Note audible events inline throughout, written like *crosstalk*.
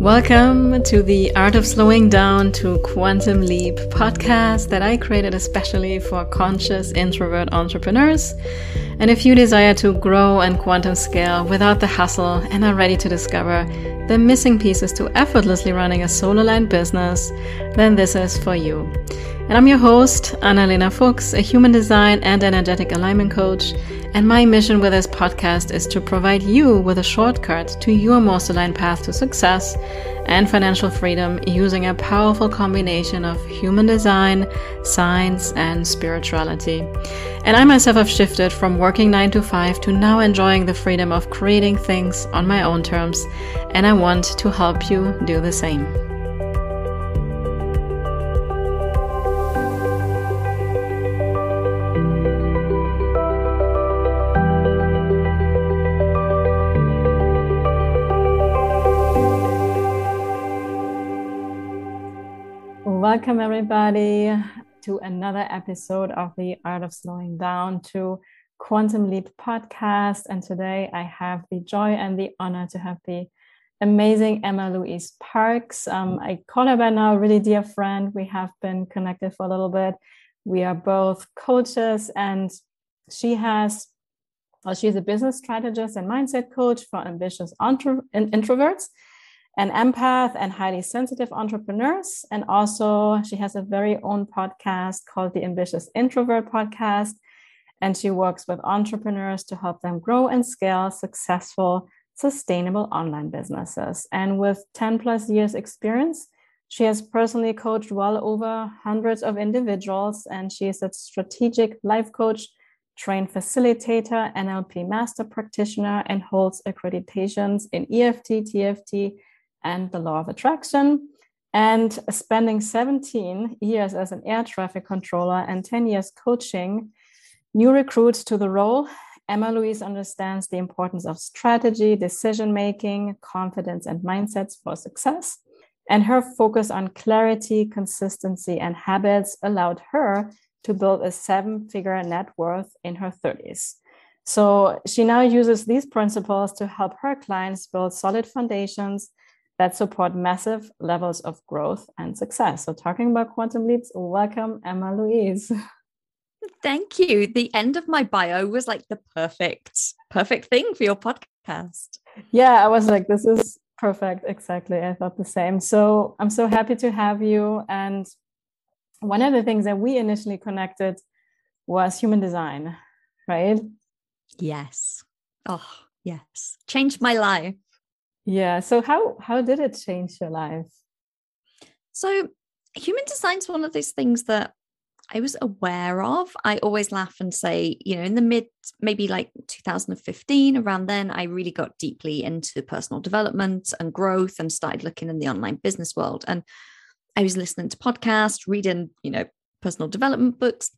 Welcome to the Art of Slowing Down to Quantum Leap podcast that I created especially for conscious introvert entrepreneurs. And if you desire to grow and quantum scale without the hustle and are ready to discover the missing pieces to effortlessly running a solo line business, then this is for you. And I'm your host, Annalena Fuchs, a human design and energetic alignment coach. And my mission with this podcast is to provide you with a shortcut to your most aligned path to success and financial freedom using a powerful combination of human design, science, and spirituality. And I myself have shifted from working 9 to 5 to now enjoying the freedom of creating things on my own terms. And I want to help you do the same. Welcome, everybody, to another episode of the Art of Slowing Down to Quantum Leap podcast. And today I have the joy and the honor to have the amazing Emma Louise Parkes. Um, I call her by now really dear friend. We have been connected for a little bit. We are both coaches, and she has, well, she's a business strategist and mindset coach for ambitious intro- introverts an empath and highly sensitive entrepreneurs. And also, she has a very own podcast called the Ambitious Introvert Podcast. And she works with entrepreneurs to help them grow and scale successful, sustainable online businesses. And with 10 plus years experience, she has personally coached well over hundreds of individuals, and she is a strategic life coach, trained facilitator, NLP master practitioner, and holds accreditations in EFT, TFT, and the law of attraction. And spending 17 years as an air traffic controller and 10 years coaching new recruits to the role, Emma Louise understands the importance of strategy, decision making, confidence, and mindsets for success. And her focus on clarity, consistency, and habits allowed her to build a seven figure net worth in her 30s. So she now uses these principles to help her clients build solid foundations that support massive levels of growth and success. So, talking about quantum leaps, welcome, Emma Louise. *laughs* Thank you. The end of my bio was like the perfect, perfect thing for your podcast. Yeah, I was like, this is perfect. Exactly. I thought the same. So, I'm so happy to have you. And one of the things that we initially connected was human design, right? Yes. Oh, yes. Changed my life. Yeah. So how how did it change your life? So human design is one of those things that I was aware of. I always laugh and say, you know, in the mid, maybe like 2015, around then, I really got deeply into personal development and growth and started looking in the online business world. And I was listening to podcasts, reading, you know, personal development books.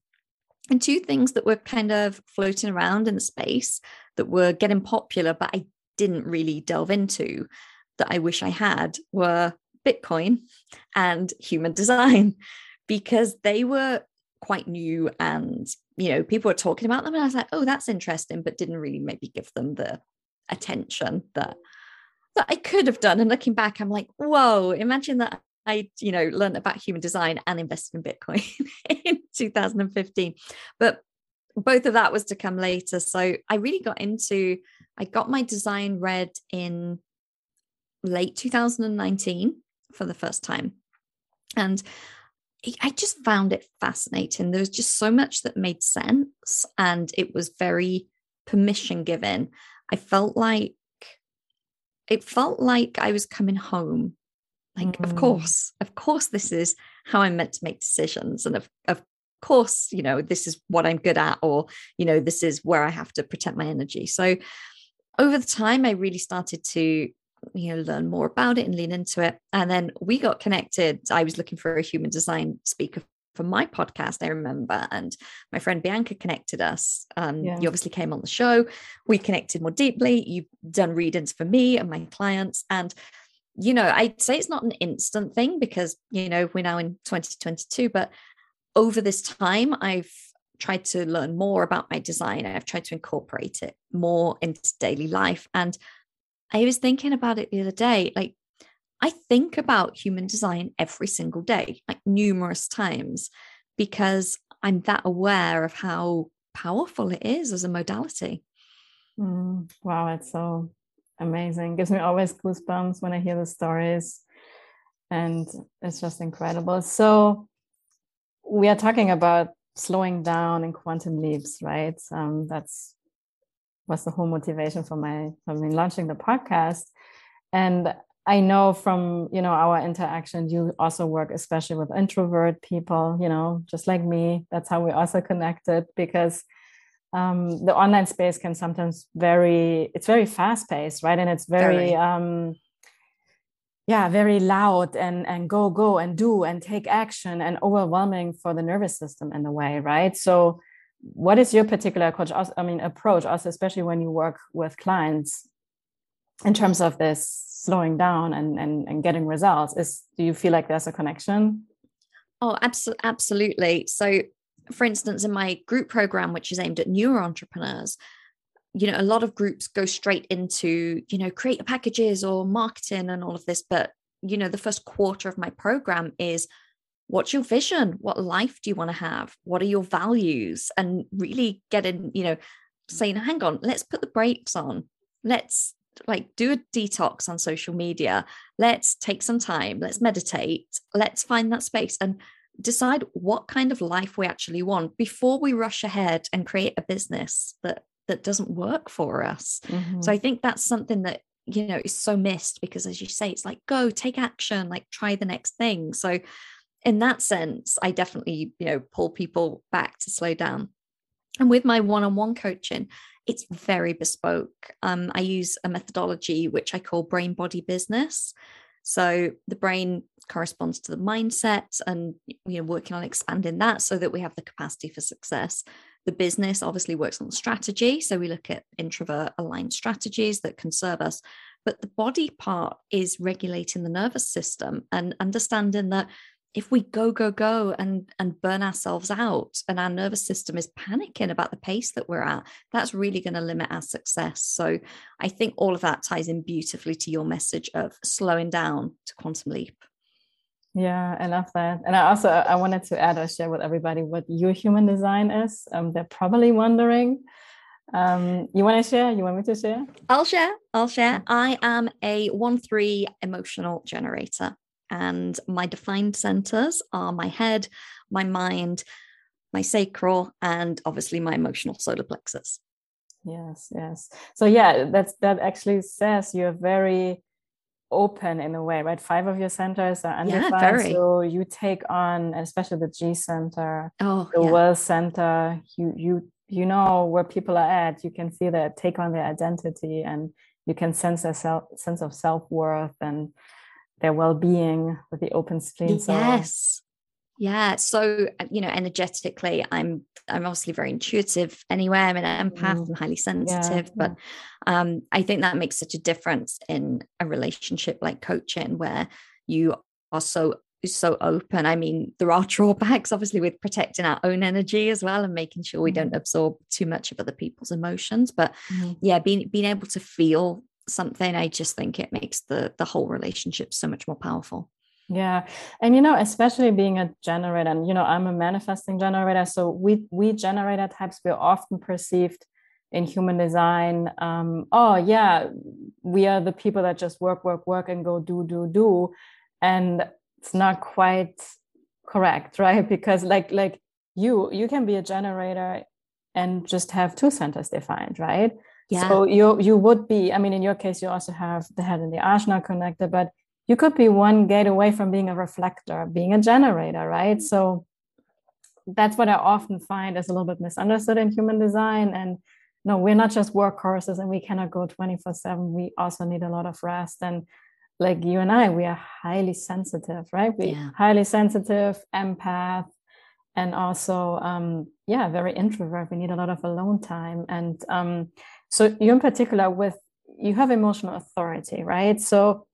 And two things that were kind of floating around in the space that were getting popular, but I didn't really delve into that I wish I had were Bitcoin and human design *laughs* because they were quite new and you know people were talking about them and I was like oh that's interesting but didn't really maybe give them the attention that that I could have done. And looking back I'm like whoa imagine that I you know learned about human design and invested in Bitcoin *laughs* in 2015 but both of that was to come later. So I really got into I got my design read in late 2019 for the first time. And I just found it fascinating. There was just so much that made sense and it was very permission given. I felt like it felt like I was coming home. Like, mm. of course, of course, this is how I'm meant to make decisions. And of, of course, you know, this is what I'm good at, or, you know, this is where I have to protect my energy. So over the time, I really started to you know learn more about it and lean into it. And then we got connected. I was looking for a human design speaker for my podcast i remember and my friend bianca connected us. Um, yeah. you obviously came on the show. We connected more deeply. You've done readings for me and my clients. And you know i'd say it's not an instant thing because you know we're now in 2022 but over this time i've tried to learn more about my design. I've tried to incorporate it more into daily life. And I was thinking about it the other day. Like, I think about human design every single day, like numerous times, because I'm that aware of how powerful it is as a modality. Mm, wow, it's so amazing. Gives me always goosebumps when I hear the stories. And it's just incredible. So we are talking about slowing down in quantum leaps, right? Um, that's was the whole motivation for my I mean launching the podcast. And I know from you know our interaction, you also work especially with introvert people, you know, just like me. That's how we also connected because um, the online space can sometimes very it's very fast paced, right? And it's very, very. Um, yeah, very loud and and go go and do and take action and overwhelming for the nervous system in a way, right? So what is your particular coach i mean approach also especially when you work with clients in terms of this slowing down and and, and getting results? Is do you feel like there's a connection? Oh abso- absolutely. So for instance in my group program which is aimed at newer entrepreneurs you know a lot of groups go straight into you know create packages or marketing and all of this but you know the first quarter of my program is what's your vision? What life do you want to have? What are your values? And really getting you know saying hang on let's put the brakes on. Let's like do a detox on social media. Let's take some time. Let's meditate. Let's find that space and decide what kind of life we actually want before we rush ahead and create a business that that doesn't work for us mm-hmm. so i think that's something that you know is so missed because as you say it's like go take action like try the next thing so in that sense, I definitely, you know, pull people back to slow down. And with my one-on-one coaching, it's very bespoke. Um, I use a methodology which I call brain body business. So the brain corresponds to the mindset and you know working on expanding that so that we have the capacity for success. The business obviously works on strategy. So we look at introvert aligned strategies that can serve us. But the body part is regulating the nervous system and understanding that if we go go go and and burn ourselves out and our nervous system is panicking about the pace that we're at that's really going to limit our success so i think all of that ties in beautifully to your message of slowing down to quantum leap yeah i love that. And i also i wanted to add or share with everybody what your human design is. Um, they're probably wondering. Um, you want to share? You want me to share? I'll share i'll share. I am a 1-3 emotional generator and my defined centers are my head, my mind, my sacral, and obviously my emotional solar plexus. Yes, yes. So yeah, that's that actually says you're very open in a way, right? Five of your centers are undefined. Yeah, so you take on, especially the G center, oh, the yeah. Will center, you you you know where people are at. You can feel that take on their identity and you can sense a self, sense of self-worth and their well-being with the open spleen yes yeah so uh, you know energetically i'm i'm obviously very intuitive anyway i'm an empath mm. i'm highly sensitive yeah, but yeah. um i think that makes such a difference in a relationship like coaching where you are so so open i mean there are *laughs* drawbacks obviously with protecting our own energy as well and making sure we mm. don't absorb too much of other people's emotions but mm. yeah being being able to feel something i just think it makes the the whole relationship so much more powerful yeah. And you know especially being a generator and you know i'm a manifesting generator so we we generator types we're often perceived in human design um oh yeah we are the people that just work work work and go do do do and it's not quite correct *laughs* right? Because like like you you can be a generator and just have two centers defined right? Yeah. So you you would be, I mean, in your case, you also have the head and the Ajna connector, but you could be one gate away from being a reflector, being a generator, right? So that's what I often find is a little bit misunderstood in human design. And no, we're not just workhorses and we cannot go 24 7. We also need a lot of rest. And like you and I, we are highly sensitive, right? We yeah. highly sensitive, empath, and also um yeah, very introvert. We need a lot of alone time. And um so you in particular with you have emotional authority right so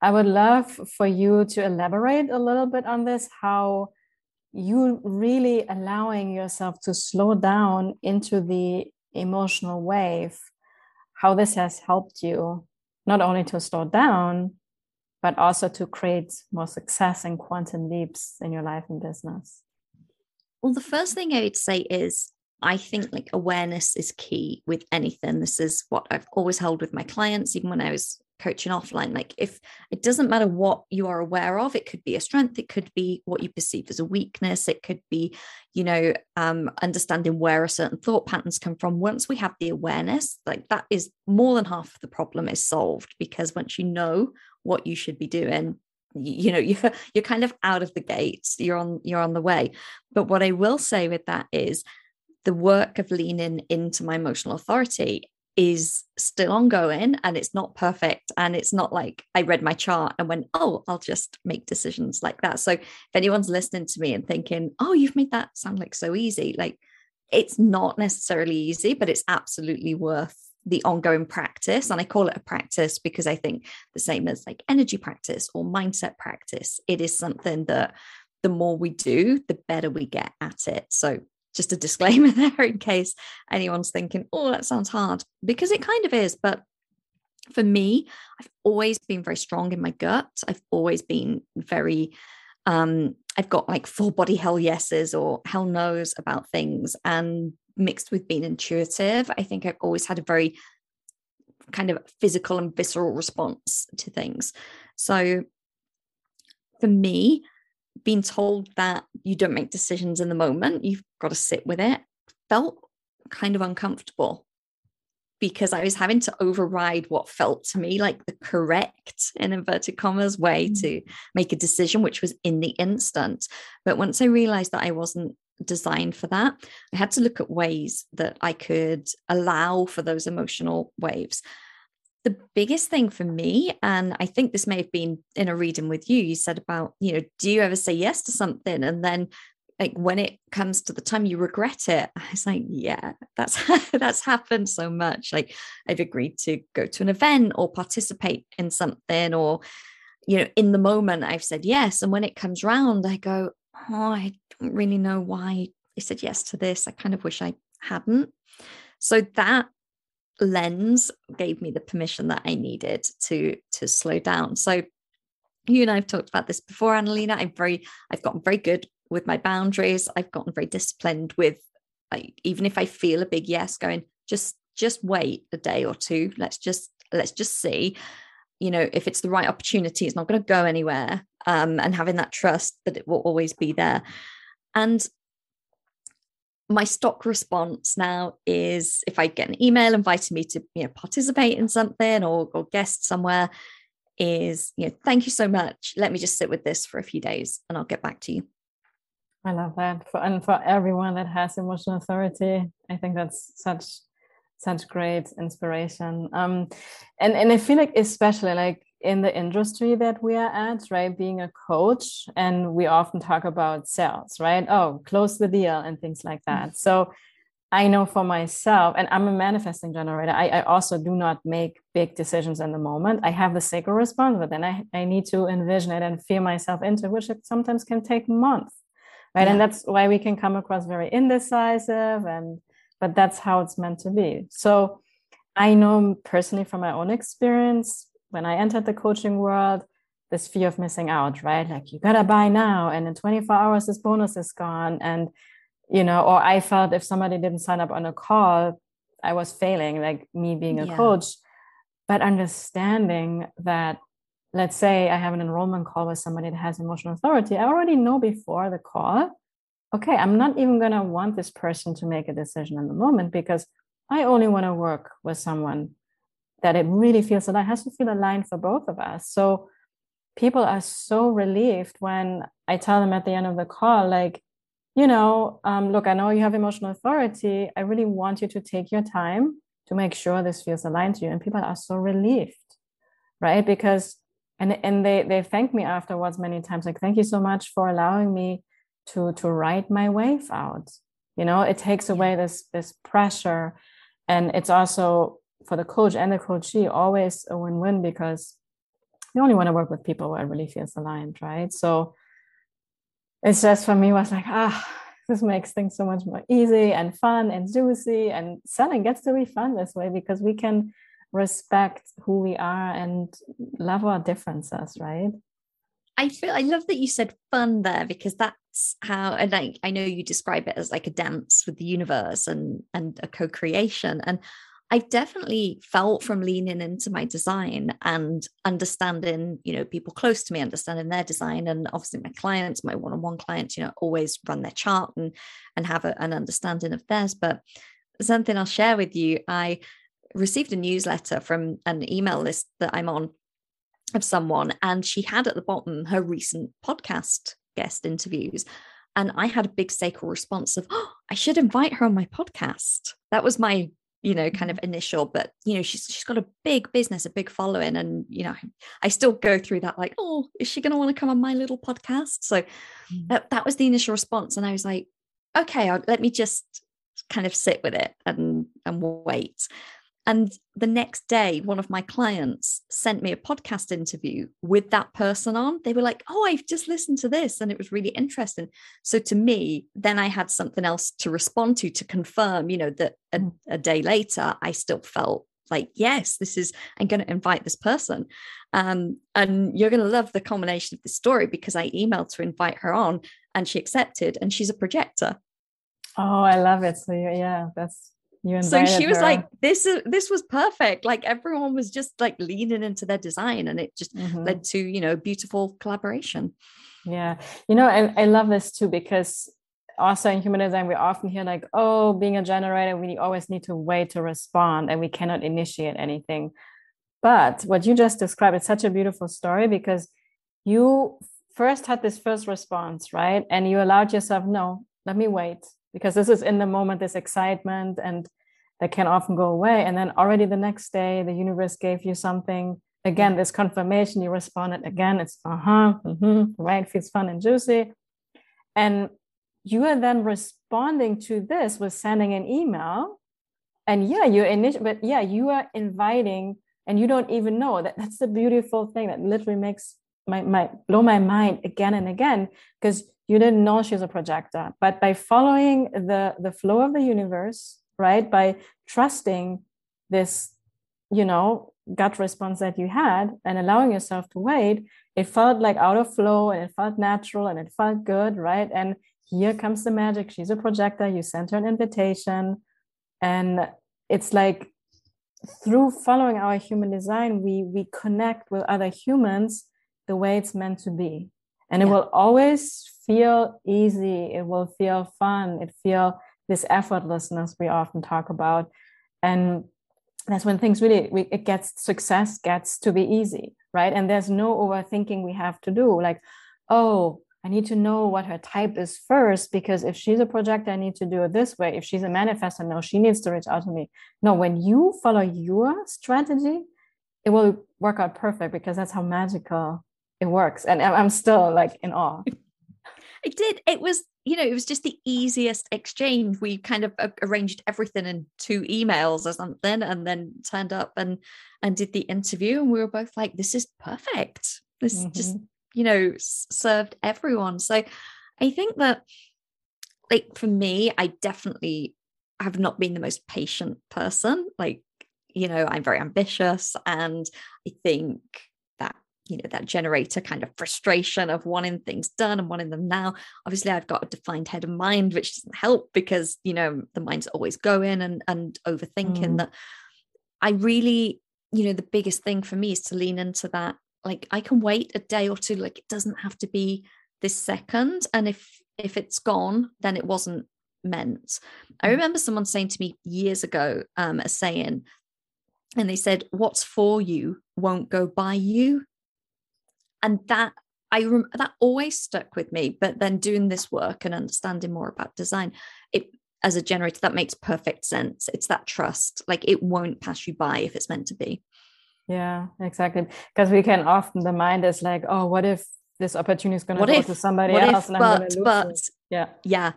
i would love for you to elaborate a little bit on this how you really allowing yourself to slow down into the emotional wave how this has helped you not only to slow down but also to create more success and quantum leaps in your life and business? Well, the first thing I would say is I think like awareness is key with anything. This is what I've always held with my clients, even when I was coaching offline. Like, if it doesn't matter what you are aware of, it could be a strength, it could be what you perceive as a weakness, it could be, you know, um, understanding where a certain thought patterns come from. Once we have the awareness, like that is more than half of the problem is solved because once you know what you should be doing, you know *laughs* you're you're kind of out of the gates you're on you're on the way but what i will say with that is the work of leaning into my emotional authority is still ongoing and it's not perfect and it's not like i read my chart and went oh i'll just make decisions like that. So if anyone's listening to me and thinking oh you've made that sound like so easy like it's not necessarily easy but it's absolutely worth the ongoing practice. And i call it a practice because i think the same as like energy practice or mindset practice it is something that the more we do the better we get at it. So just a disclaimer *laughs* there in case anyone's thinking, oh, that sounds hard, because it kind of is. But for me, I've always been very strong in my gut. I've always been very, um, I've got like full body hell yeses or hell no's about things. And mixed with being intuitive, I think I've always had a very kind of physical and visceral response to things. So for me, being told that you don't make decisions in the moment, you've got to sit with it, felt kind of uncomfortable because I was having to override what felt to me like the correct, in inverted commas, way mm. to make a decision, which was in the instant. But once I realized that I wasn't designed for that, I had to look at ways that I could allow for those emotional waves the biggest thing for me, and I think this may have been in a reading with you, you said about, you know, do you ever say yes to something? And then like when it comes to the time you regret it, *laughs* I was like, yeah, that's *laughs* that's happened so much. Like I've agreed to go to an event or participate in something, or you know, in the moment I've said yes. And when it comes round, I go, oh, I don't really know why I said yes to this. I kind of wish I hadn't. So that lens gave me the permission that I needed to to slow down. So you and I've talked about this before, Annalena. I'm very, I've gotten very good with my boundaries. I've gotten very disciplined with, like, even if I feel a big yes, going just just wait a day or two. Let's just let's just see. You know, if it's the right opportunity, it's not going to go anywhere. Um, and having that trust that it will always be there. And my stock response now is if I get an email inviting me to you know participate in something or, or guest somewhere, is you know thank you so much. Let me just sit with this for a few days and I'll get back to you. I love that. For and for everyone that has emotional authority, I think that's such such great inspiration. Um, and and I feel like especially like in the industry that we are at, right? Being a coach, and we often talk about sales, right? Oh, close the deal and things like that. Mm-hmm. So I know for myself, and I'm a manifesting generator, I, I, also do not make big decisions in the moment. I have the sacral response, but then I, I need to envision it and feel myself into which it sometimes can take months. Right. Yeah. And that's why we can come across very indecisive and but that's how it's meant to be. So I know personally from my own experience, when I entered the coaching world, this fear of missing out, right? Like you gotta buy now, and in 24 hours this bonus is gone. And you know, or I felt if somebody didn't sign up on a call, I was failing, like me being a yeah. coach. But understanding that, let's say I have an enrollment call with somebody that has emotional authority, I already know before the call, okay, I'm not even gonna want this person to make a decision in the moment because I only want to work with someone that it really feels aligned, has to feel aligned for both of us. So people are so relieved when I tell them at the end of the call, like, you know, um, look, I know you have emotional authority. I really want you to take your time to make sure this feels aligned to you. And people are so relieved, right? Because and and they they thank me afterwards many times, like, thank you so much for allowing me to to write my wave out. You know, it takes away this this pressure. And it's also for the coach and the coachee always a win-win because you only want to work with people where it really feels aligned right so it's just for me was like ah this makes things so much more easy and fun and juicy and selling gets to be fun this way because we can respect who we are and love our differences, right? I feel I love that you said fun there because that's how and I, I know you describe it as like a dance with the universe and and a co-creation. And I've definitely felt from leaning into my design and understanding, you know, people close to me, understanding their design. And obviously my clients, my one-on-one clients, you know, always run their chart and and have a, an understanding of theirs. But something I'll share with you, I received a newsletter from an email list that I'm on of someone, and she had at the bottom her recent podcast guest interviews. And I had a big sacral response of, oh, *gasps* I should invite her on my podcast. That was my, you know, kind of mm-hmm. initial, but you know, she's she's got a big business, a big following. And, you know, I still go through that like, oh, is she gonna want to come on my little podcast? So mm. that, that was the initial response. And I was like, okay, I'll, let me just kind of sit with it and and wait. And the next day, one of my clients sent me a podcast interview with that person on. They were like, Oh, I've just listened to this and it was really interesting. So to me, then I had something else to respond to to confirm, you know, that a, mm. a day later, I still felt like, Yes, this is, I'm going to invite this person. Um, and you're going to love the combination of this story because I emailed to invite her on and she accepted and she's a projector. Oh, I love it. So yeah, that's so she was her. like this is this was perfect. Like everyone was just like leaning into their design and it just mm-hmm. led to you know beautiful collaboration. Yeah. You know and I love this too because also in human design we often hear like oh being a generator we always need to wait to respond and we cannot initiate anything. But what you just described it's such a beautiful story because you first had this first response right? And you allowed yourself no let me wait because this is in the moment this excitement and that can often go away. And then already the next day the universe gave you something. Again this confirmation you responded again. It's uh-huh mm-hmm, right? Feels fun and juicy. And you are then responding to this with sending an email. And yeah you're initial but yeah you are inviting and you don't even know that. *laughs* That's the beautiful thing that literally makes my, my blow my mind again and again because you didn't know she's a projector but by following the the flow of the universe right by trusting this you know gut response that you had and allowing yourself to wait it felt like out of flow and it felt natural and it felt good right? And here comes the magic. She's a projector. You sent her an invitation. And it's like through following our human design we we connect with other humans the way it's meant to be. And it yeah. will always feel easy it will feel fun it feel this effortlessness we often talk about. And that's when things really we, it gets success gets to be easy right? And there's no overthinking we have to do like oh i need to know what her type is first because if she's a projector i need to do it this way. If she's a manifestor no she needs to reach out to me. No when you follow your strategy it will work out perfect because that's how magical it works. And i'm still like in awe it did. It was you know it was just the easiest exchange. We kind of arranged everything in two emails or something and then turned up and and did the interview and we were both like this is perfect. This mm-hmm. just you know served everyone. So i think that like for me i definitely have not been the most patient person. Like you know i'm very ambitious and i think you know that generator kind of frustration of wanting things done and wanting them now. Obviously i've got a defined head of mind which doesn't help because you know the mind's always going and and overthinking mm. that. I really you know the biggest thing for me is to lean into that. Like i can wait a day or two like it doesn't have to be this second. And if if it's gone then it wasn't meant. Mm. i remember someone saying to me years ago um a saying and they said what's for you won't go by you and that I rem- that always stuck with me. But then doing this work and understanding more about design, it as a generator that makes perfect sense. It's that trust, like it won't pass you by if it's meant to be. Yeah, exactly. Because we can often the mind is like, oh, what if this opportunity is going to go if, to somebody else? If, and but, I'm but, it. yeah, yeah,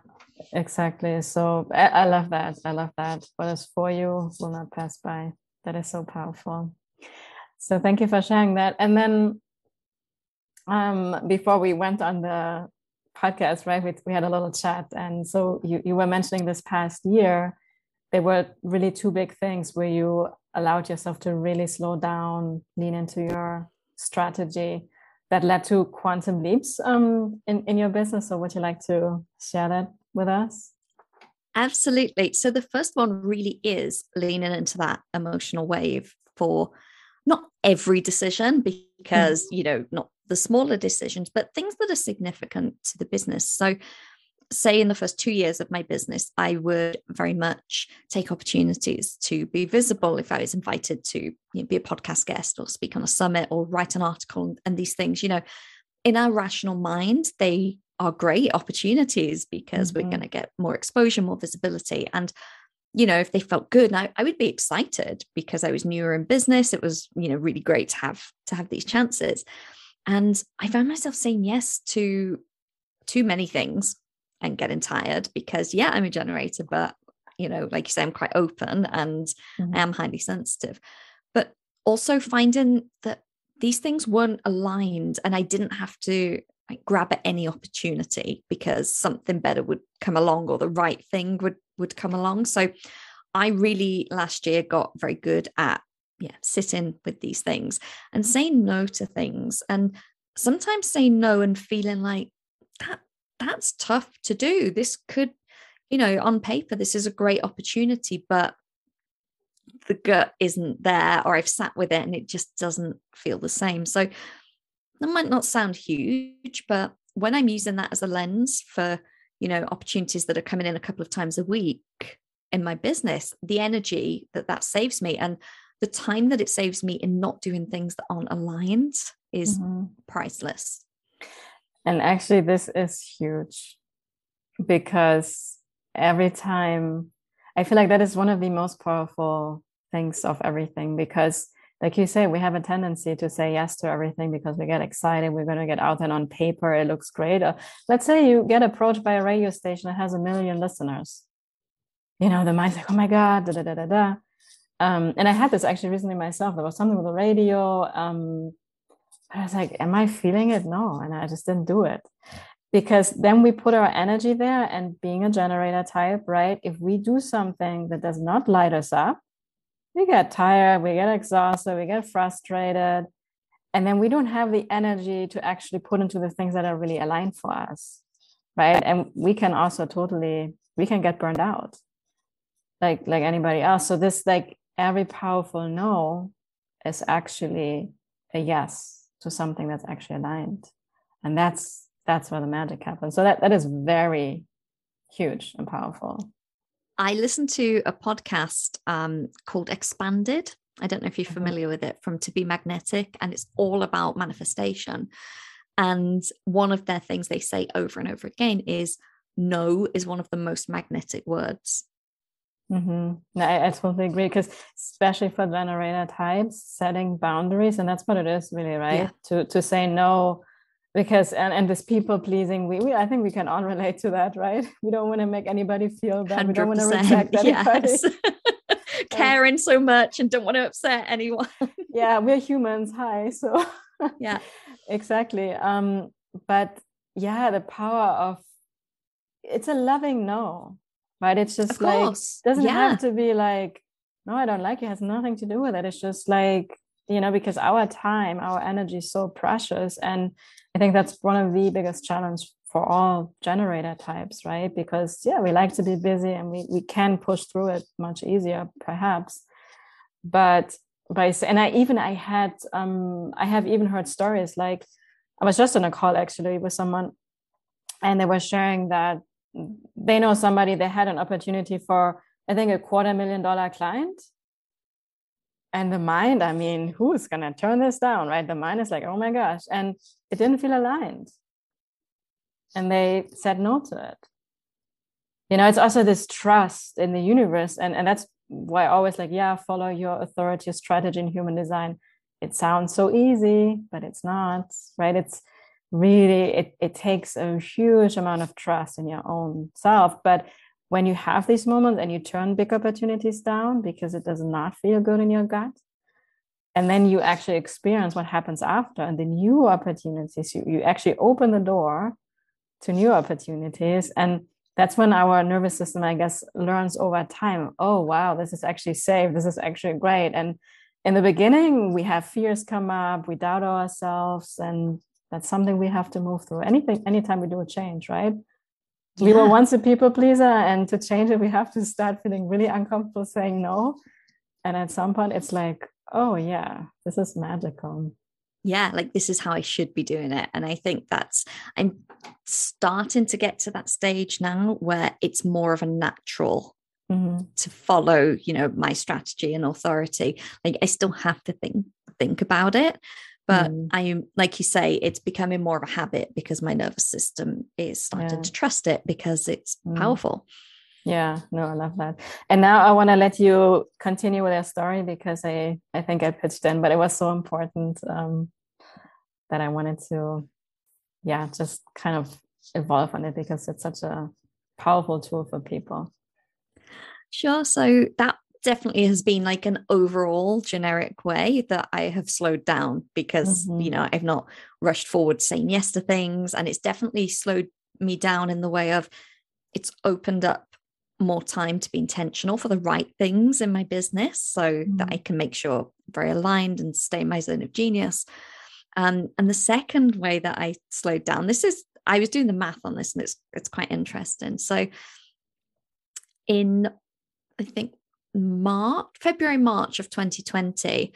exactly. So I, I love that. I love that. What is for you will not pass by. That is so powerful. So thank you for sharing that. And then um, before we went on the podcast, right? We, we had a little chat. And so you, you were mentioning this past year, there were really two big things where you allowed yourself to really slow down, lean into your strategy that led to quantum leaps um, in, in your business. So would you like to share that with us? Absolutely. So the first one really is leaning into that emotional wave for not every decision because, mm. you know, not the smaller decisions, but things that are significant to the business. So say in the first two years of my business, I would very much take opportunities to be visible if I was invited to you know, be a podcast guest or speak on a summit or write an article and these things, you know, in our rational mind, they are great opportunities because mm-hmm. we're going to get more exposure, more visibility. And, you know, if they felt good, I, I would be excited because I was newer in business. It was, you know, really great to have to have these chances. And I found myself saying yes to too many things and getting tired because yeah i'm a generator but you know like you say i'm quite open and mm-hmm. i am highly sensitive but also finding that these things weren't aligned and i didn't have to like, grab at any opportunity because something better would come along or the right thing would would come along so i really last year got very good at yeah sit in with these things and mm. say no to things and sometimes say no and feeling like that that's tough to do. This could, you know, on paper, this is a great opportunity, but the gut isn't there, or I've sat with it and it just doesn't feel the same. So that might not sound huge, but when I'm using that as a lens for, you know, opportunities that are coming in a couple of times a week in my business, the energy that that saves me and the time that it saves me in not doing things that aren't aligned is mm-hmm. priceless. And actually, this is huge because every time I feel like that is one of the most powerful things of everything because like you say, we have a tendency to say yes to everything because we get excited. We're going to get out and on paper, it looks great. Or let's say you get approached by a radio station that has a million listeners. You know, the mind's like, oh my God, da da da da da. Um, and I had this actually recently myself. There was something with the radio. Um, I was like, am I feeling it? No. And I just didn't do it. Because then we put our energy there, and being a generator type, right? If we do something that does not light us up, we get tired, we get exhausted, we get frustrated. And then we don't have the energy to actually put into the things that are really aligned for us. Right. And we can also totally, we can get burned out like like anybody else. So this like every powerful no is actually a yes to something that's actually aligned. And that's that's where the magic happens. So that that is very huge and powerful. I listened to a podcast um, called expanded. I don't know if you're mm-hmm. familiar with it from to be magnetic and it's all about manifestation. And one of their things they say over and over again is no is one of the most magnetic words Mm-hmm. No, I, I, totally agree because especially for generator types, setting boundaries, and that's what it is really, right? Yeah. To to say no because and, and this people pleasing, we, we I think we can all relate to that, right? *laughs* We don't want to make anybody feel bad. 100%. We don't want to reject *laughs* anybody. *laughs* Yes. Caring so much and don't want to upset anyone. yeah, we're humans. Hi. So yeah. exactly. Um, but yeah, the power of it's a loving no right it's just of like course. doesn't yeah. have to be like no i don't like it. it has nothing to do with it it's just like you know because our time our energy is so precious and i think that's one of the biggest challenge for all generator types right because yeah we like to be busy and we, we can push through it much easier perhaps but by and i even i had um i have even heard stories like i was just on a call actually with someone and they were sharing that they know somebody they had an opportunity for i think a quarter million dollar client. And the mind i mean who's to turn this down right? The mind is like oh my gosh. And it didn't feel aligned. And they said no to it. You know it's also this trust in the universe. And and that's why i always like yeah follow your authority strategy in human design. It sounds so easy but it's not right? It's really it, it takes a huge amount of trust in your own self but when you have these moments and you turn big opportunities down because it does not feel good in your gut and then you actually experience what happens after and the new opportunities you, you actually open the door to new opportunities and that's when our nervous system, I guess, learns over time. Oh, wow, this is actually safe. This is actually great. And in the beginning, we have fears come up, we doubt ourselves, and that's something we have to move through. Anything, anytime we do a change, right? Yeah. We were once a people pleaser, and to change it, we have to start feeling really uncomfortable saying no. And at some point, it's like, oh, yeah, this is magical yeah, like this is how I should be doing it. And I think that's, I'm starting to get to that stage now where it's more of a natural mm-hmm. to follow, you know, my strategy and authority. Like I still have to think, think about it. But mm. I am, like you say, it's becoming more of a habit because my nervous system is starting yeah. to trust it because it's mm. powerful. Yeah, no, I love that. And now I want to let you continue with your story because I I think I pitched in, but it was so important. Um, that I wanted to, yeah, just kind of evolve on it because it's such a powerful tool for people. Sure. So that definitely has been like an overall generic way that I have slowed down because, mm-hmm. you know, I've not rushed forward saying yes to things. And it's definitely slowed me down in the way of it's opened up more time to be intentional for the right things in my business so mm-hmm. that I can make sure I'm very aligned and stay in my zone of genius. Um, and the second way that I slowed down, this is I was doing the math on this, and it's it's quite interesting. So in I think March, February, March of 2020,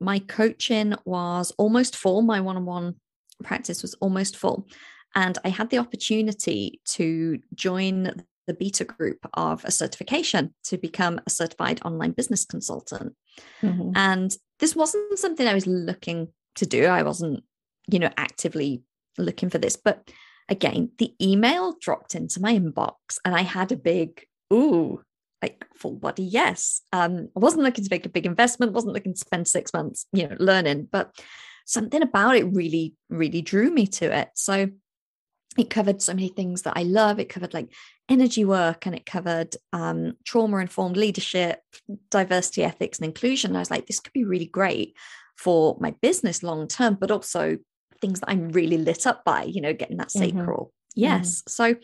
my coaching was almost full. My one-on-one practice was almost full. And I had the opportunity to join the beta group of a certification to become a certified online business consultant. Mm-hmm. And this wasn't something I was looking to do. I wasn't, you know, actively looking for this. But again, the email dropped into my inbox and I had a big, ooh, like full body yes. Um, I wasn't looking to make a big investment, wasn't looking to spend six months, you know, learning, but something about it really, really drew me to it. So it covered so many things that I love. It covered like energy work and it covered um, trauma informed leadership, diversity, ethics, and inclusion. I was like, this could be really great for my business long term, but also things that I'm really lit up by, you know, getting that mm-hmm. sacral. Mm-hmm. Yes. Mm-hmm. So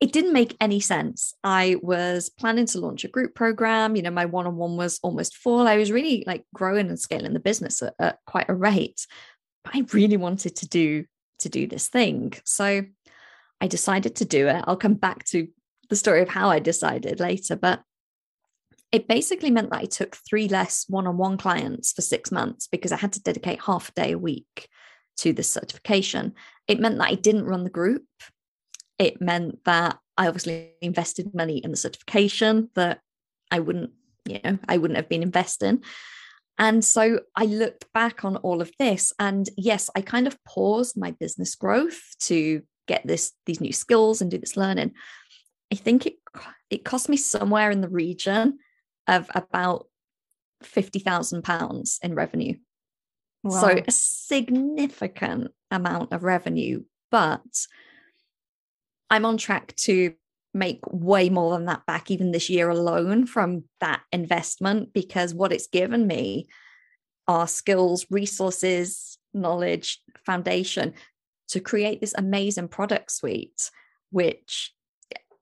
it didn't make any sense. I was planning to launch a group program. You know, my one on one was almost full. I was really like growing and scaling the business at, at quite a rate. But I really wanted to do to do this thing. So I decided to do it. I'll come back to the story of how I decided later, but it basically meant that I took three less one on one clients for six months because I had to dedicate half a day a week to this certification. It meant that I didn't run the group. It meant that I obviously invested money in the certification that I wouldn't, you know, I wouldn't have been investing. And so I looked back on all of this and yes, I kind of paused my business growth to get this these new skills and do this learning. I think it it cost me somewhere in the region of about £50,000 in revenue. Wow. So a significant amount of revenue, but I'm on track to make way more than that back even this year alone from that investment because what it's given me are skills, resources, knowledge, foundation to create this amazing product suite, which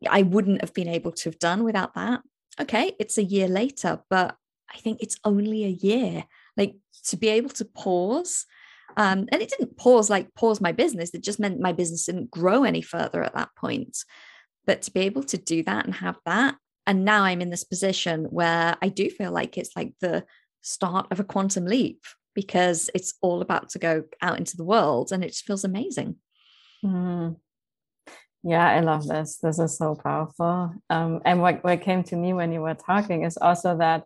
I wouldn't have been able to have done without that okay, it's a year later, but I think it's only a year. Like to be able to pause. Um, and it didn't pause like pause my business. It just meant my business didn't grow any further at that point. But to be able to do that and have that, and now I'm in this position where I do feel like it's like the start of a quantum leap because it's all about to go out into the world and it just feels amazing. Mm. Yeah, I love this. This is so powerful. Um, and what, what came to me when you were talking is also that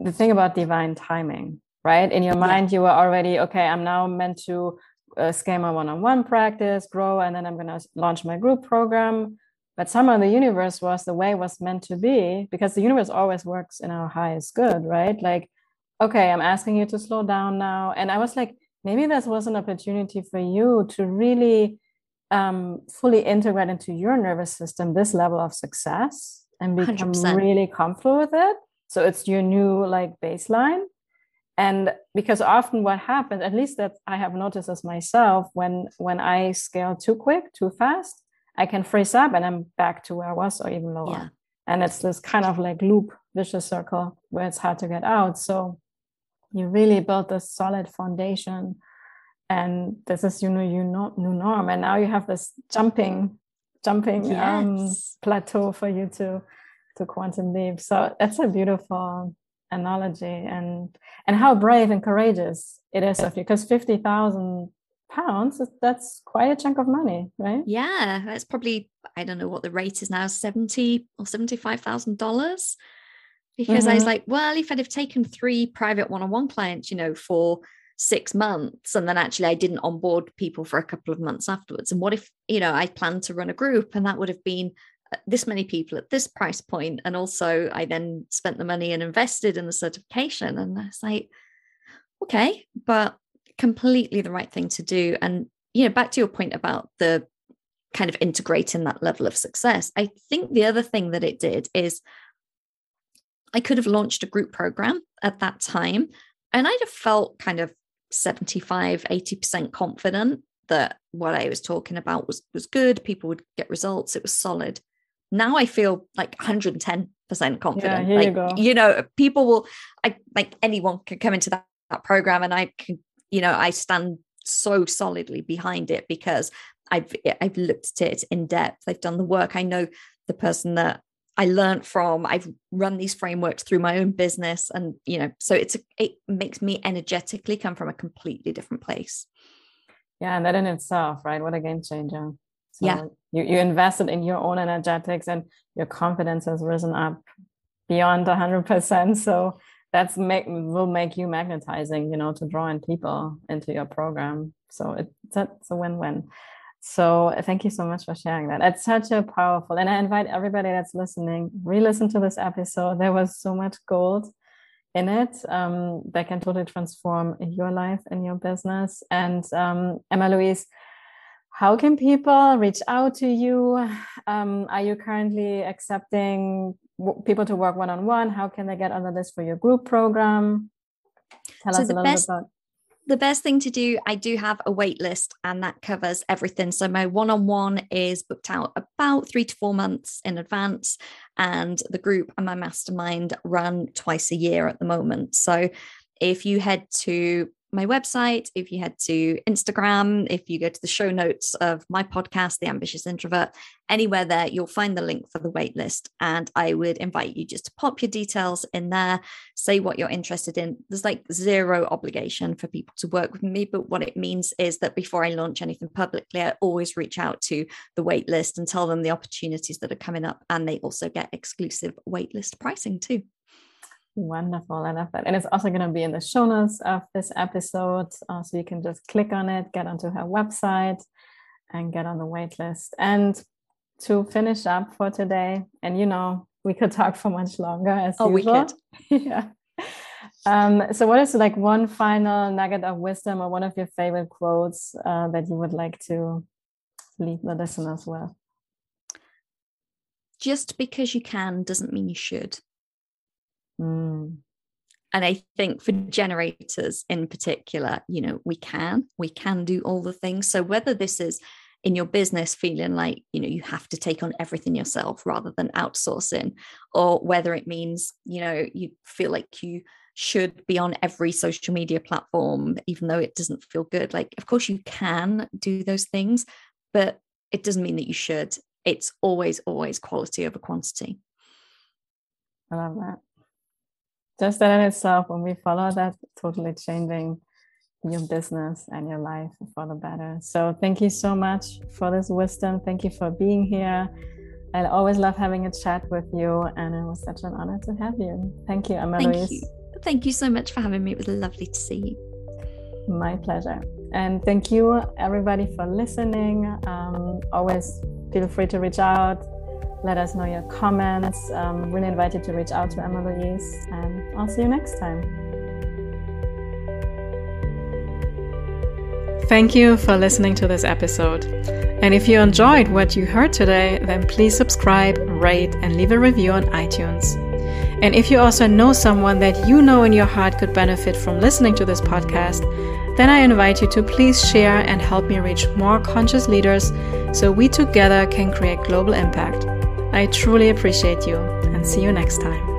the thing about divine timing, right? In your mind, you were already, okay, I'm now meant to uh, scale my one on one practice, grow, and then I'm going to launch my group program. But somehow the universe was the way was meant to be because the universe always works in our highest good, right? Like, okay, I'm asking you to slow down now. And I was like, maybe this was an opportunity for you to really um, fully integrate into your nervous system this level of success and become 100%. really comfortable with it. So it's your new like baseline. And because often what happens, at least that I have noticed as myself, when when I scale too quick, too fast, I can freeze up and I'm back to where I was or even lower. Yeah. And it's this kind of like loop, vicious circle where it's hard to get out. So you really build this solid foundation. And this is, you know, you know, new norm. And now you have this jumping, jumping um, yes. um, plateau for you to to quantum leap. So that's a beautiful analogy and and how brave and courageous it is of you because 50,000 pounds that's quite a chunk of money right yeah that's probably i don't know what the rate is now 70 or 75 thousand dollars because mm-hmm. i was mm-hmm. like well if i'd have taken three private one-on-one clients you know for six months and then actually i didn't onboard people for a couple of months afterwards and what if you know i planned to run a group and that would have been this many people at this price point and also i then spent the money and invested in the certification and i was like okay but completely the right thing to do. And, you know, back to your point about the kind of integrating that level of success, I think the other thing that it did is I could have launched a group program at that time and I'd have felt kind of 75, 80% confident that what I was talking about was was good, people would get results, it was solid. Now I feel like 110% confident. Yeah, like, you, you know, people will I like anyone can come into that, that program and I can you know i stand so solidly behind it because i've i've looked at it in depth. I've done the work. I know the person that i learned from. I've run these frameworks through my own business and you know so it's a, it makes me energetically come from a completely different place. Yeah and that in itself right? What a game changer so yeah. you, you invested in your own energetics and your confidence has risen up beyond 100% so that's make will make you magnetizing you know to draw in people into your program. So it, that's a win-win. So thank you so much for sharing that. It's such a powerful and i invite everybody that's listening re-listen to this episode. There was so much gold in it um, that can totally transform your life and your business. And um, emma louise how can people reach out to you um, are you currently accepting people to work one on one? How can they get on the list for your group program? Tell so us a little best, bit about. The best thing to do, I do have a wait list and that covers everything. So my one on one is booked out about three to four months in advance, and the group and my mastermind run twice a year at the moment. So if you head to my website, if you head to Instagram, if you go to the show notes of my podcast, The Ambitious Introvert, anywhere there, you'll find the link for the waitlist. And I would invite you just to pop your details in there, say what you're interested in. There's like zero obligation for people to work with me, but what it means is that before I launch anything publicly, I always reach out to the waitlist and tell them the opportunities that are coming up. And they also get exclusive waitlist pricing too. Wonderful. I love that. And it's also going to be in the show notes of this episode. Uh, so you can just click on it, get onto her website, and get on the wait list. And to finish up for today, and you know, we could talk for much longer as oh, usual. we could. *laughs* yeah. Um, so, what is like one final nugget of wisdom or one of your favorite quotes uh, that you would like to leave the listeners with? Just because you can doesn't mean you should. Mm. And I think for generators in particular, you know, we can, we can do all the things. So whether this is in your business feeling like, you know, you have to take on everything yourself rather than outsourcing, or whether it means, you know, you feel like you should be on every social media platform, even though it doesn't feel good. Like, of course, you can do those things, but it doesn't mean that you should. It's always, always quality over quantity. I love that just that in itself, when we follow that, totally changing your business and your life for the better. So thank you so much for this wisdom. Thank you for being here. I always love having a chat with you, and it was such an honor to have you. Thank you, Emma Thank Louise. you. Thank you so much for having me. It was lovely to see you. My pleasure. And thank you, everybody, for listening. Um, always feel free to reach out let us know your comments. Um, really invite you to reach out to Emma Louise, and I'll see you next time. Thank you for listening to this episode. And if you enjoyed what you heard today, then please subscribe, rate, and leave a review on iTunes. And if you also know someone that you know in your heart could benefit from listening to this podcast, then I invite you to please share and help me reach more conscious leaders so we together can create global impact. I truly appreciate you and see you next time.